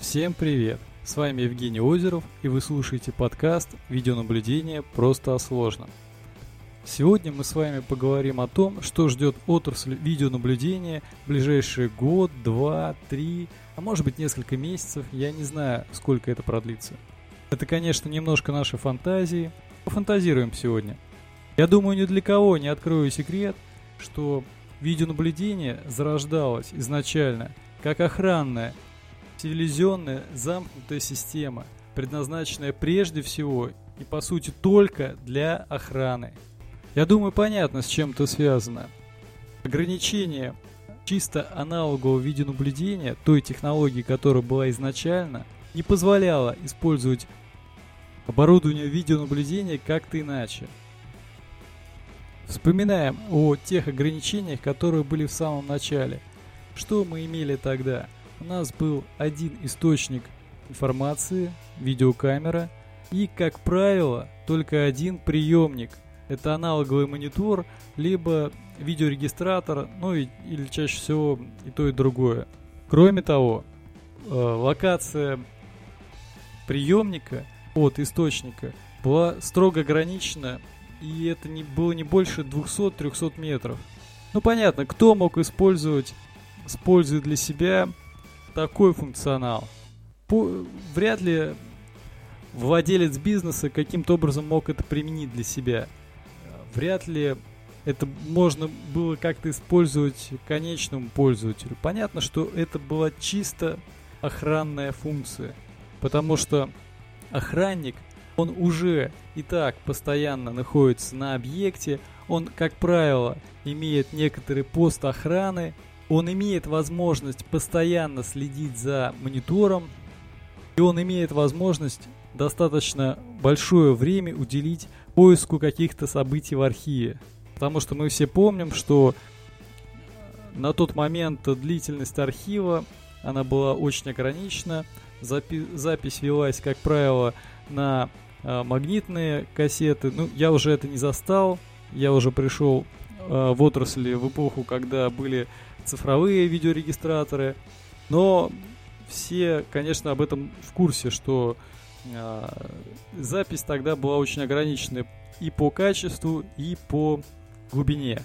Всем привет! С вами Евгений Озеров, и вы слушаете подкаст «Видеонаблюдение просто о сложном». Сегодня мы с вами поговорим о том, что ждет отрасль видеонаблюдения в ближайший год, два, три, а может быть несколько месяцев, я не знаю, сколько это продлится. Это, конечно, немножко наши фантазии. Пофантазируем сегодня. Я думаю, ни для кого не открою секрет, что видеонаблюдение зарождалось изначально как охранная, телевизионная замкнутая система, предназначенная прежде всего и по сути только для охраны. Я думаю, понятно, с чем это связано. Ограничение чисто аналогового видеонаблюдения, той технологии, которая была изначально, не позволяло использовать оборудование видеонаблюдения как-то иначе. Вспоминаем о тех ограничениях, которые были в самом начале. Что мы имели тогда? У нас был один источник информации, видеокамера, и, как правило, только один приемник – это аналоговый монитор, либо видеорегистратор, ну и, или чаще всего и то, и другое. Кроме того, э, локация приемника от источника была строго ограничена, и это не, было не больше 200-300 метров. Ну понятно, кто мог использовать, используя для себя такой функционал? По, вряд ли владелец бизнеса каким-то образом мог это применить для себя вряд ли это можно было как-то использовать конечному пользователю. Понятно, что это была чисто охранная функция, потому что охранник, он уже и так постоянно находится на объекте, он, как правило, имеет некоторый пост охраны, он имеет возможность постоянно следить за монитором, и он имеет возможность достаточно большое время уделить поиску каких-то событий в архиве. Потому что мы все помним, что на тот момент длительность архива, она была очень ограничена. Запи запись велась, как правило, на э, магнитные кассеты. Ну, я уже это не застал. Я уже пришел э, в отрасли в эпоху, когда были цифровые видеорегистраторы. Но все, конечно, об этом в курсе, что запись тогда была очень ограниченная и по качеству, и по глубине.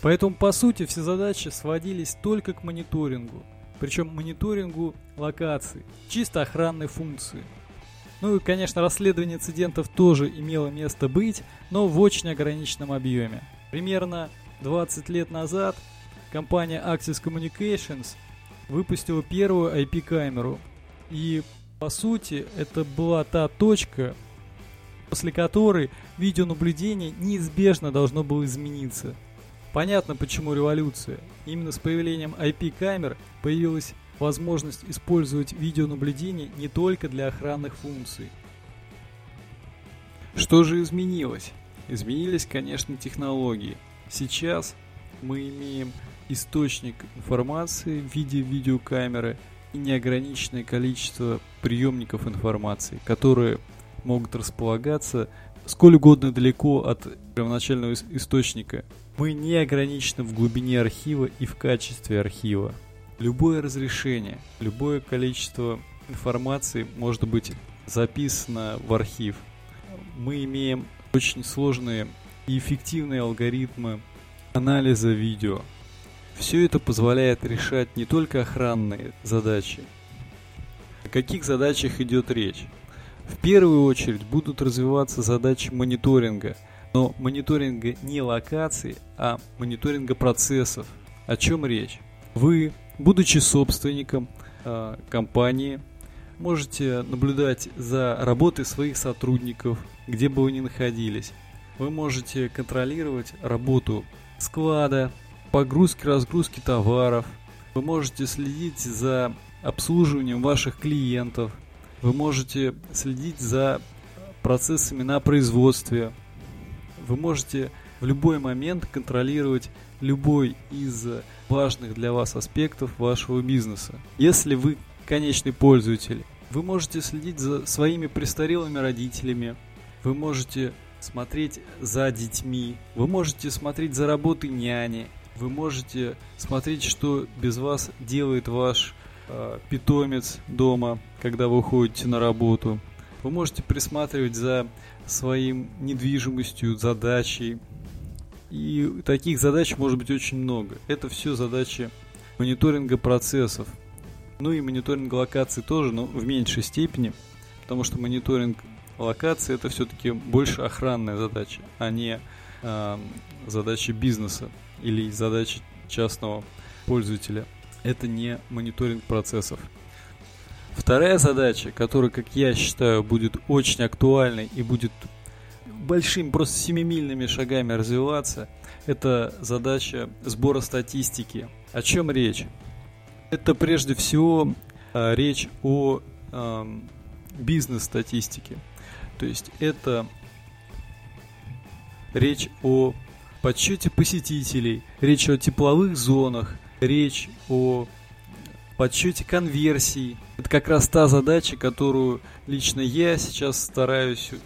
Поэтому, по сути, все задачи сводились только к мониторингу. Причем мониторингу локаций, чисто охранной функции. Ну и, конечно, расследование инцидентов тоже имело место быть, но в очень ограниченном объеме. Примерно 20 лет назад компания Axis Communications выпустила первую IP-камеру. И по сути, это была та точка, после которой видеонаблюдение неизбежно должно было измениться. Понятно, почему революция. Именно с появлением IP-камер появилась возможность использовать видеонаблюдение не только для охранных функций. Что же изменилось? Изменились, конечно, технологии. Сейчас мы имеем источник информации в виде видеокамеры – неограниченное количество приемников информации, которые могут располагаться сколь угодно далеко от первоначального источника. Мы не ограничены в глубине архива и в качестве архива. Любое разрешение, любое количество информации может быть записано в архив. Мы имеем очень сложные и эффективные алгоритмы анализа видео, все это позволяет решать не только охранные задачи. О каких задачах идет речь? В первую очередь будут развиваться задачи мониторинга, но мониторинга не локаций, а мониторинга процессов. О чем речь? Вы, будучи собственником э, компании, можете наблюдать за работой своих сотрудников, где бы вы ни находились. Вы можете контролировать работу склада, погрузки, разгрузки товаров. Вы можете следить за обслуживанием ваших клиентов. Вы можете следить за процессами на производстве. Вы можете в любой момент контролировать любой из важных для вас аспектов вашего бизнеса. Если вы конечный пользователь Вы можете следить за своими престарелыми родителями, вы можете смотреть за детьми, вы можете смотреть за работой няни, вы можете смотреть, что без вас делает ваш э, питомец дома, когда вы уходите на работу. Вы можете присматривать за своим недвижимостью, задачей. И таких задач может быть очень много. Это все задачи мониторинга процессов. Ну и мониторинг локаций тоже, но в меньшей степени, потому что мониторинг локации это все-таки больше охранная задача, а не э, задача бизнеса или задача частного пользователя. Это не мониторинг процессов. Вторая задача, которая, как я считаю, будет очень актуальной и будет большими, просто семимильными шагами развиваться, это задача сбора статистики. О чем речь? Это прежде всего э, речь о э, бизнес-статистике. То есть это речь о подсчете посетителей, речь о тепловых зонах, речь о подсчете конверсий. Это как раз та задача, которую лично я сейчас стараюсь э,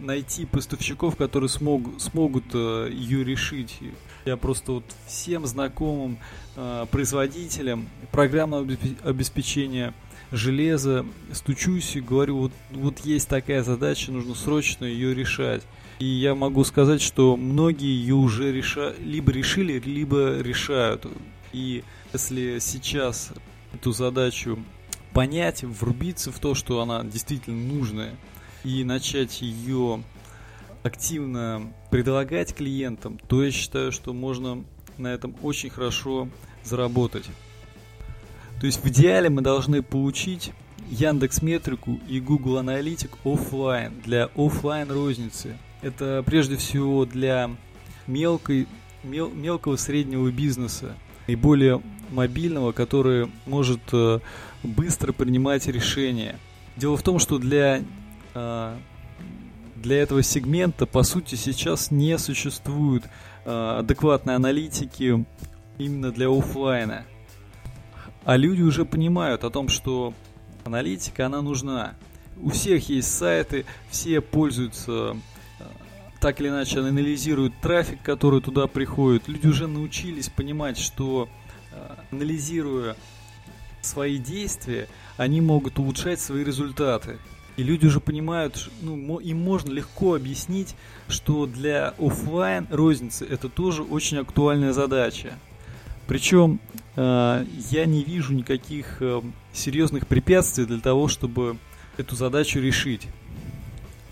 найти поставщиков, которые смог, смогут э, ее решить. Я просто вот всем знакомым э, производителям программного обеспечения железа стучусь и говорю, вот, вот есть такая задача, нужно срочно ее решать. И я могу сказать, что многие ее уже реша... либо решили, либо решают. И если сейчас эту задачу понять, врубиться в то, что она действительно нужная, и начать ее активно предлагать клиентам, то я считаю, что можно на этом очень хорошо заработать. То есть в идеале мы должны получить Яндекс Метрику и Google Аналитик офлайн для офлайн розницы. Это прежде всего для мелкой, мел, мелкого среднего бизнеса и более мобильного, который может э, быстро принимать решения. Дело в том, что для, э, для этого сегмента, по сути, сейчас не существует э, адекватной аналитики именно для офлайна. А люди уже понимают о том, что аналитика, она нужна. У всех есть сайты, все пользуются так или иначе анализируют трафик, который туда приходит. Люди уже научились понимать, что э, анализируя свои действия, они могут улучшать свои результаты. И люди уже понимают, ну, им можно легко объяснить, что для офлайн розницы это тоже очень актуальная задача. Причем э, я не вижу никаких э, серьезных препятствий для того, чтобы эту задачу решить.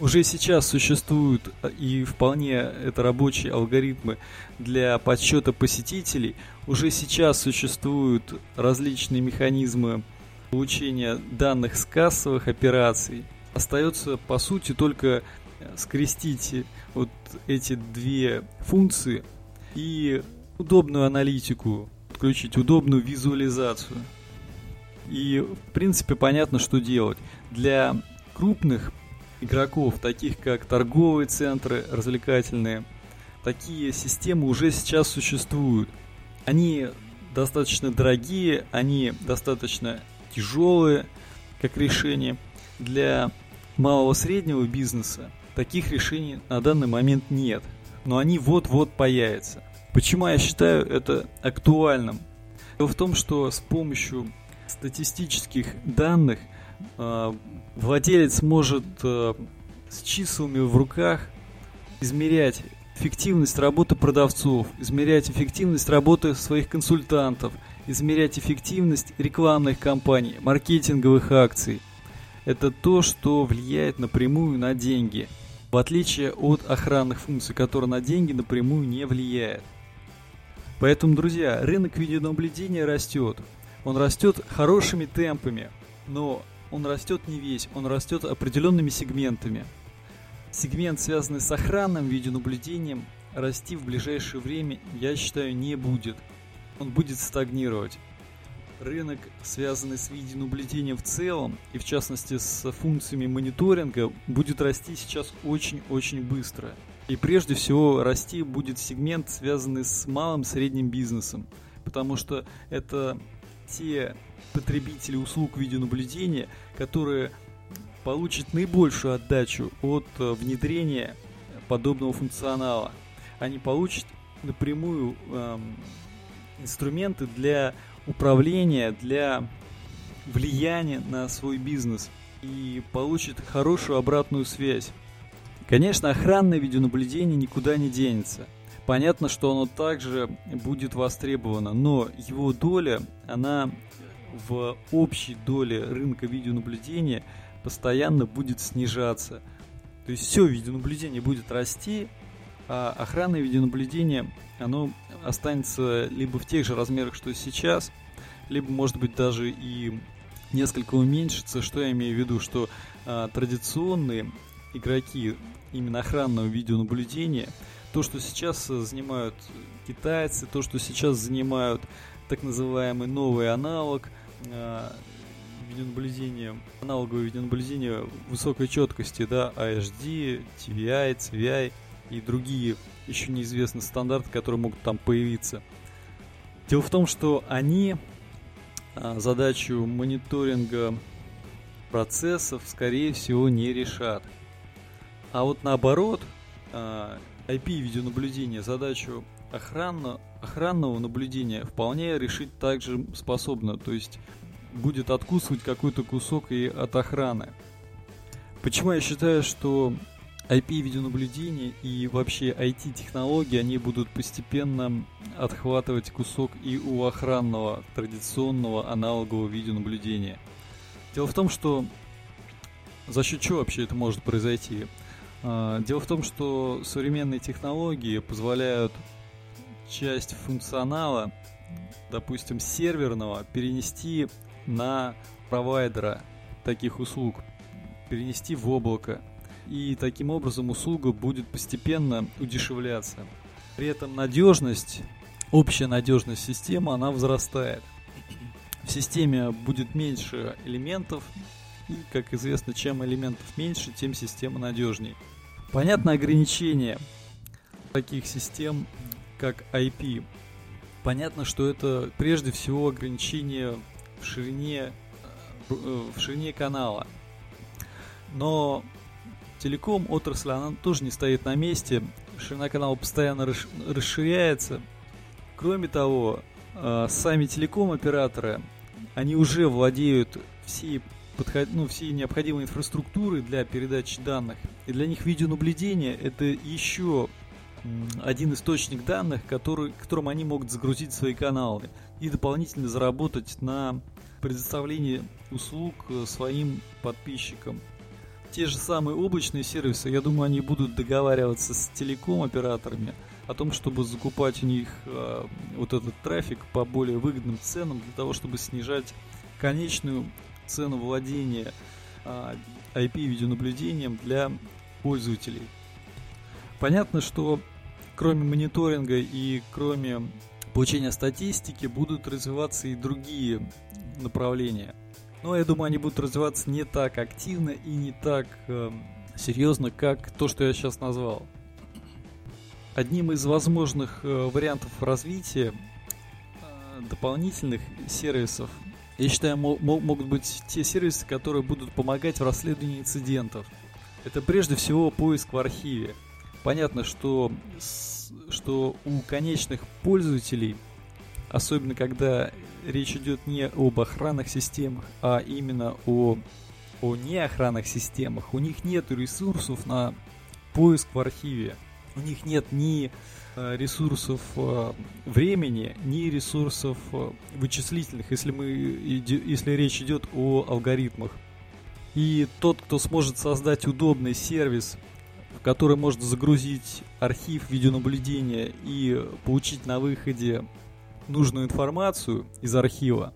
Уже сейчас существуют э, и вполне это рабочие алгоритмы для подсчета посетителей. Уже сейчас существуют различные механизмы получения данных с кассовых операций. Остается по сути только э, скрестить вот эти две функции и удобную аналитику, включить удобную визуализацию. И, в принципе, понятно, что делать. Для крупных игроков, таких как торговые центры развлекательные, такие системы уже сейчас существуют. Они достаточно дорогие, они достаточно тяжелые как решение. Для малого среднего бизнеса таких решений на данный момент нет. Но они вот-вот появятся. Почему я считаю это актуальным? Дело в том, что с помощью статистических данных владелец может э, с числами в руках измерять эффективность работы продавцов, измерять эффективность работы своих консультантов, измерять эффективность рекламных кампаний, маркетинговых акций. Это то, что влияет напрямую на деньги, в отличие от охранных функций, которые на деньги напрямую не влияют. Поэтому, друзья, рынок видеонаблюдения растет. Он растет хорошими темпами, но он растет не весь, он растет определенными сегментами. Сегмент, связанный с охранным видеонаблюдением, расти в ближайшее время, я считаю, не будет. Он будет стагнировать. Рынок, связанный с видеонаблюдением в целом, и в частности с функциями мониторинга, будет расти сейчас очень-очень быстро. И прежде всего расти будет сегмент, связанный с малым средним бизнесом, потому что это те потребители услуг видеонаблюдения, которые получат наибольшую отдачу от э, внедрения подобного функционала. Они получат напрямую эм, инструменты для управления, для влияния на свой бизнес и получат хорошую обратную связь. Конечно, охранное видеонаблюдение никуда не денется. Понятно, что оно также будет востребовано, но его доля, она в общей доле рынка видеонаблюдения постоянно будет снижаться. То есть все видеонаблюдение будет расти, а охранное видеонаблюдение, оно останется либо в тех же размерах, что сейчас, либо, может быть, даже и несколько уменьшится. Что я имею в виду? Что а, традиционные игроки именно охранного видеонаблюдения, то, что сейчас занимают китайцы, то, что сейчас занимают так называемый новый аналог а, видеонаблюдения, аналоговое видеонаблюдение высокой четкости, да, AHD, TVI, CVI и другие еще неизвестные стандарты, которые могут там появиться. Дело в том, что они а, задачу мониторинга процессов, скорее всего, не решат. А вот наоборот, IP-видеонаблюдение, а, задачу охранно, охранного наблюдения вполне решить также способно. То есть будет откусывать какой-то кусок и от охраны. Почему я считаю, что IP-видеонаблюдение и вообще IT-технологии, они будут постепенно отхватывать кусок и у охранного традиционного аналогового видеонаблюдения. Дело в том, что за счет чего вообще это может произойти? А, дело в том, что современные технологии позволяют часть функционала, допустим, серверного, перенести на провайдера таких услуг, перенести в облако и таким образом услуга будет постепенно удешевляться. При этом надежность, общая надежность системы, она возрастает. В системе будет меньше элементов, и, как известно, чем элементов меньше, тем система надежнее. Понятно ограничение таких систем, как IP. Понятно, что это прежде всего ограничение в ширине, э, в ширине канала. Но телеком отрасль, она тоже не стоит на месте. Ширина канала постоянно расширяется. Кроме того, э, сами телеком-операторы, они уже владеют всей, подход... ну, всей необходимой инфраструктурой для передачи данных. И для них видеонаблюдение это еще один источник данных, который, которым они могут загрузить свои каналы и дополнительно заработать на предоставлении услуг э, своим подписчикам те же самые облачные сервисы, я думаю, они будут договариваться с телеком-операторами о том, чтобы закупать у них э, вот этот трафик по более выгодным ценам для того, чтобы снижать конечную цену владения IP-видеонаблюдением для пользователей. Понятно, что кроме мониторинга и кроме получения статистики будут развиваться и другие направления – но я думаю, они будут развиваться не так активно и не так э, серьезно, как то, что я сейчас назвал. Одним из возможных э, вариантов развития э, дополнительных сервисов, я считаю, могут быть те сервисы, которые будут помогать в расследовании инцидентов. Это прежде всего поиск в архиве. Понятно, что, что у конечных пользователей, особенно когда речь идет не об охранных системах, а именно о, о неохранных системах. У них нет ресурсов на поиск в архиве. У них нет ни э, ресурсов э, времени, ни ресурсов э, вычислительных, если, мы, если речь идет о алгоритмах. И тот, кто сможет создать удобный сервис, в который можно загрузить архив видеонаблюдения и получить на выходе нужную информацию из архива,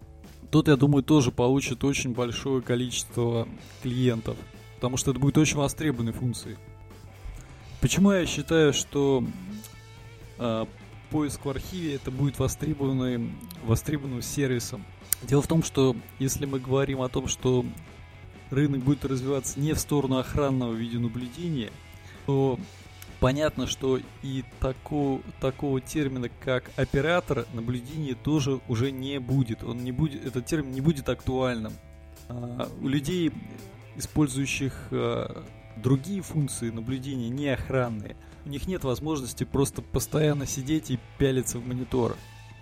тот, я думаю, тоже получит очень большое количество клиентов, потому что это будет очень востребованной функцией. Почему я считаю, что э, поиск в архиве это будет востребованным, востребованным сервисом? Дело в том, что если мы говорим о том, что рынок будет развиваться не в сторону охранного видеонаблюдения, то Понятно, что и тако, такого термина, как оператор наблюдения, тоже уже не будет. Он не будет, этот термин не будет актуальным. А, у людей, использующих а, другие функции наблюдения, не охранные, у них нет возможности просто постоянно сидеть и пялиться в монитор.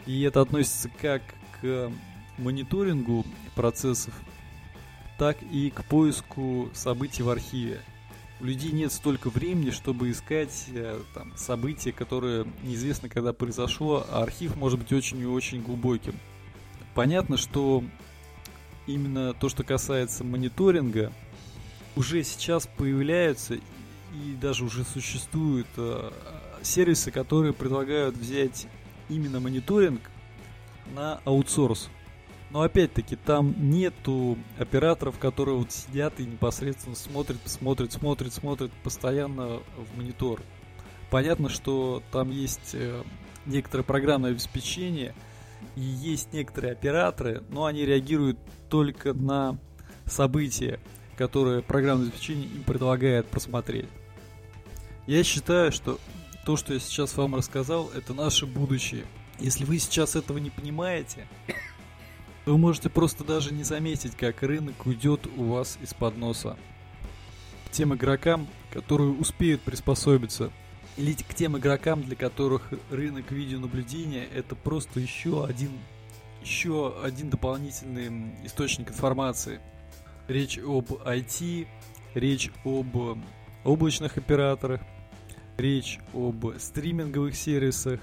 И это относится как к мониторингу процессов, так и к поиску событий в архиве у людей нет столько времени, чтобы искать э, там, события, которые неизвестно, когда произошло, а архив может быть очень и очень глубоким. Понятно, что именно то, что касается мониторинга, уже сейчас появляются и даже уже существуют э, сервисы, которые предлагают взять именно мониторинг на аутсорс. Но опять-таки там нету операторов, которые вот сидят и непосредственно смотрят, смотрят, смотрят, смотрят постоянно в монитор. Понятно, что там есть э, некоторое программное обеспечение и есть некоторые операторы, но они реагируют только на события, которые программное обеспечение им предлагает просмотреть. Я считаю, что то, что я сейчас вам рассказал, это наше будущее. Если вы сейчас этого не понимаете, вы можете просто даже не заметить, как рынок уйдет у вас из-под носа. К тем игрокам, которые успеют приспособиться, или к тем игрокам, для которых рынок видеонаблюдения это просто еще один, еще один дополнительный источник информации. Речь об IT, речь об облачных операторах, речь об стриминговых сервисах.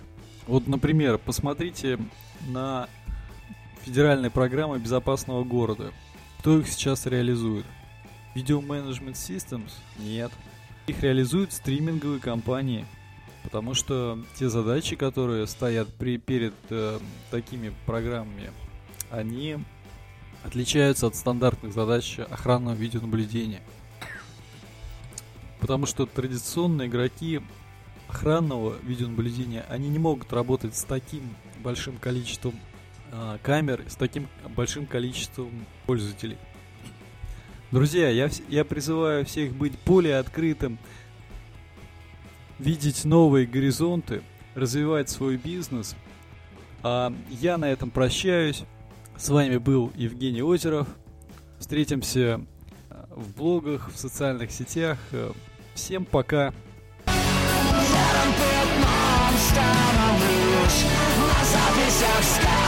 Вот, например, посмотрите на федеральной программы безопасного города. Кто их сейчас реализует? Video Management Systems? Нет. Их реализуют стриминговые компании. Потому что те задачи, которые стоят при, перед э, такими программами, они отличаются от стандартных задач охранного видеонаблюдения. Потому что традиционные игроки охранного видеонаблюдения, они не могут работать с таким большим количеством а, камер с таким большим количеством пользователей. Друзья, я, я призываю всех быть более открытым, видеть новые горизонты, развивать свой бизнес. А я на этом прощаюсь. С вами был Евгений Озеров. Встретимся а, в блогах, в социальных сетях. Всем пока. становлюсь на записях